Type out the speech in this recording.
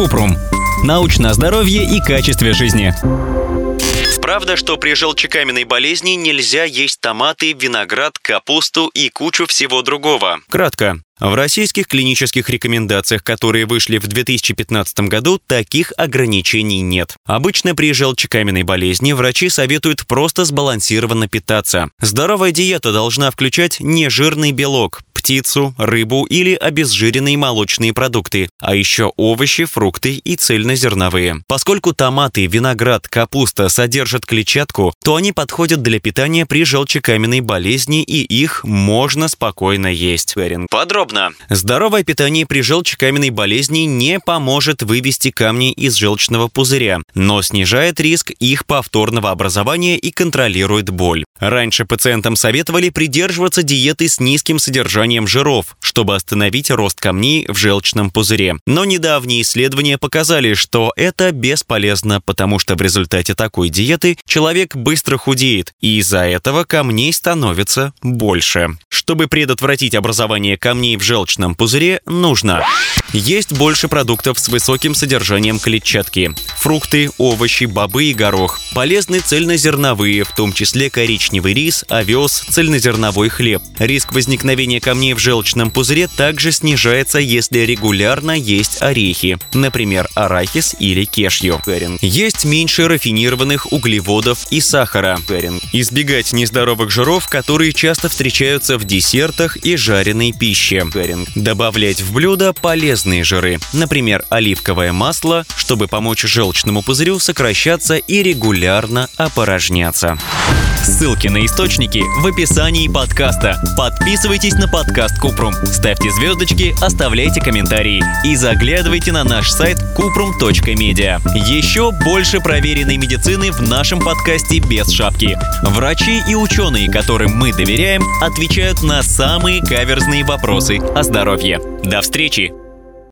Купрум. Научное здоровье и качестве жизни. Правда, что при желчекаменной болезни нельзя есть томаты, виноград, капусту и кучу всего другого. Кратко. В российских клинических рекомендациях, которые вышли в 2015 году, таких ограничений нет. Обычно при желчекаменной болезни врачи советуют просто сбалансированно питаться. Здоровая диета должна включать нежирный белок, птицу, рыбу или обезжиренные молочные продукты, а еще овощи, фрукты и цельнозерновые. Поскольку томаты, виноград, капуста содержат клетчатку, то они подходят для питания при желчекаменной болезни и их можно спокойно есть. Подробно. Здоровое питание при желчекаменной болезни не поможет вывести камни из желчного пузыря, но снижает риск их повторного образования и контролирует боль. Раньше пациентам советовали придерживаться диеты с низким содержанием жиров, чтобы остановить рост камней в желчном пузыре. Но недавние исследования показали, что это бесполезно, потому что в результате такой диеты человек быстро худеет, и из-за этого камней становится больше. Чтобы предотвратить образование камней в желчном пузыре, нужно есть больше продуктов с высоким содержанием клетчатки. Фрукты, овощи, бобы и горох. Полезны цельнозерновые, в том числе коричневый рис, овес, цельнозерновой хлеб. Риск возникновения камней в желчном пузыре также снижается, если регулярно есть орехи, например, арахис или кешью. Есть меньше рафинированных углеводов и сахара. Избегать нездоровых жиров, которые часто встречаются в десертах и жареной пище. Добавлять в блюдо полезные жиры, например, оливковое масло, чтобы помочь желчному пузырю сокращаться и регулярно опорожняться. Ссылки на источники в описании подкаста. Подписывайтесь на подкаст Купрум, ставьте звездочки, оставляйте комментарии и заглядывайте на наш сайт kuprum.media. Еще больше проверенной медицины в нашем подкасте без шапки. Врачи и ученые, которым мы доверяем, отвечают на самые каверзные вопросы о здоровье. До встречи!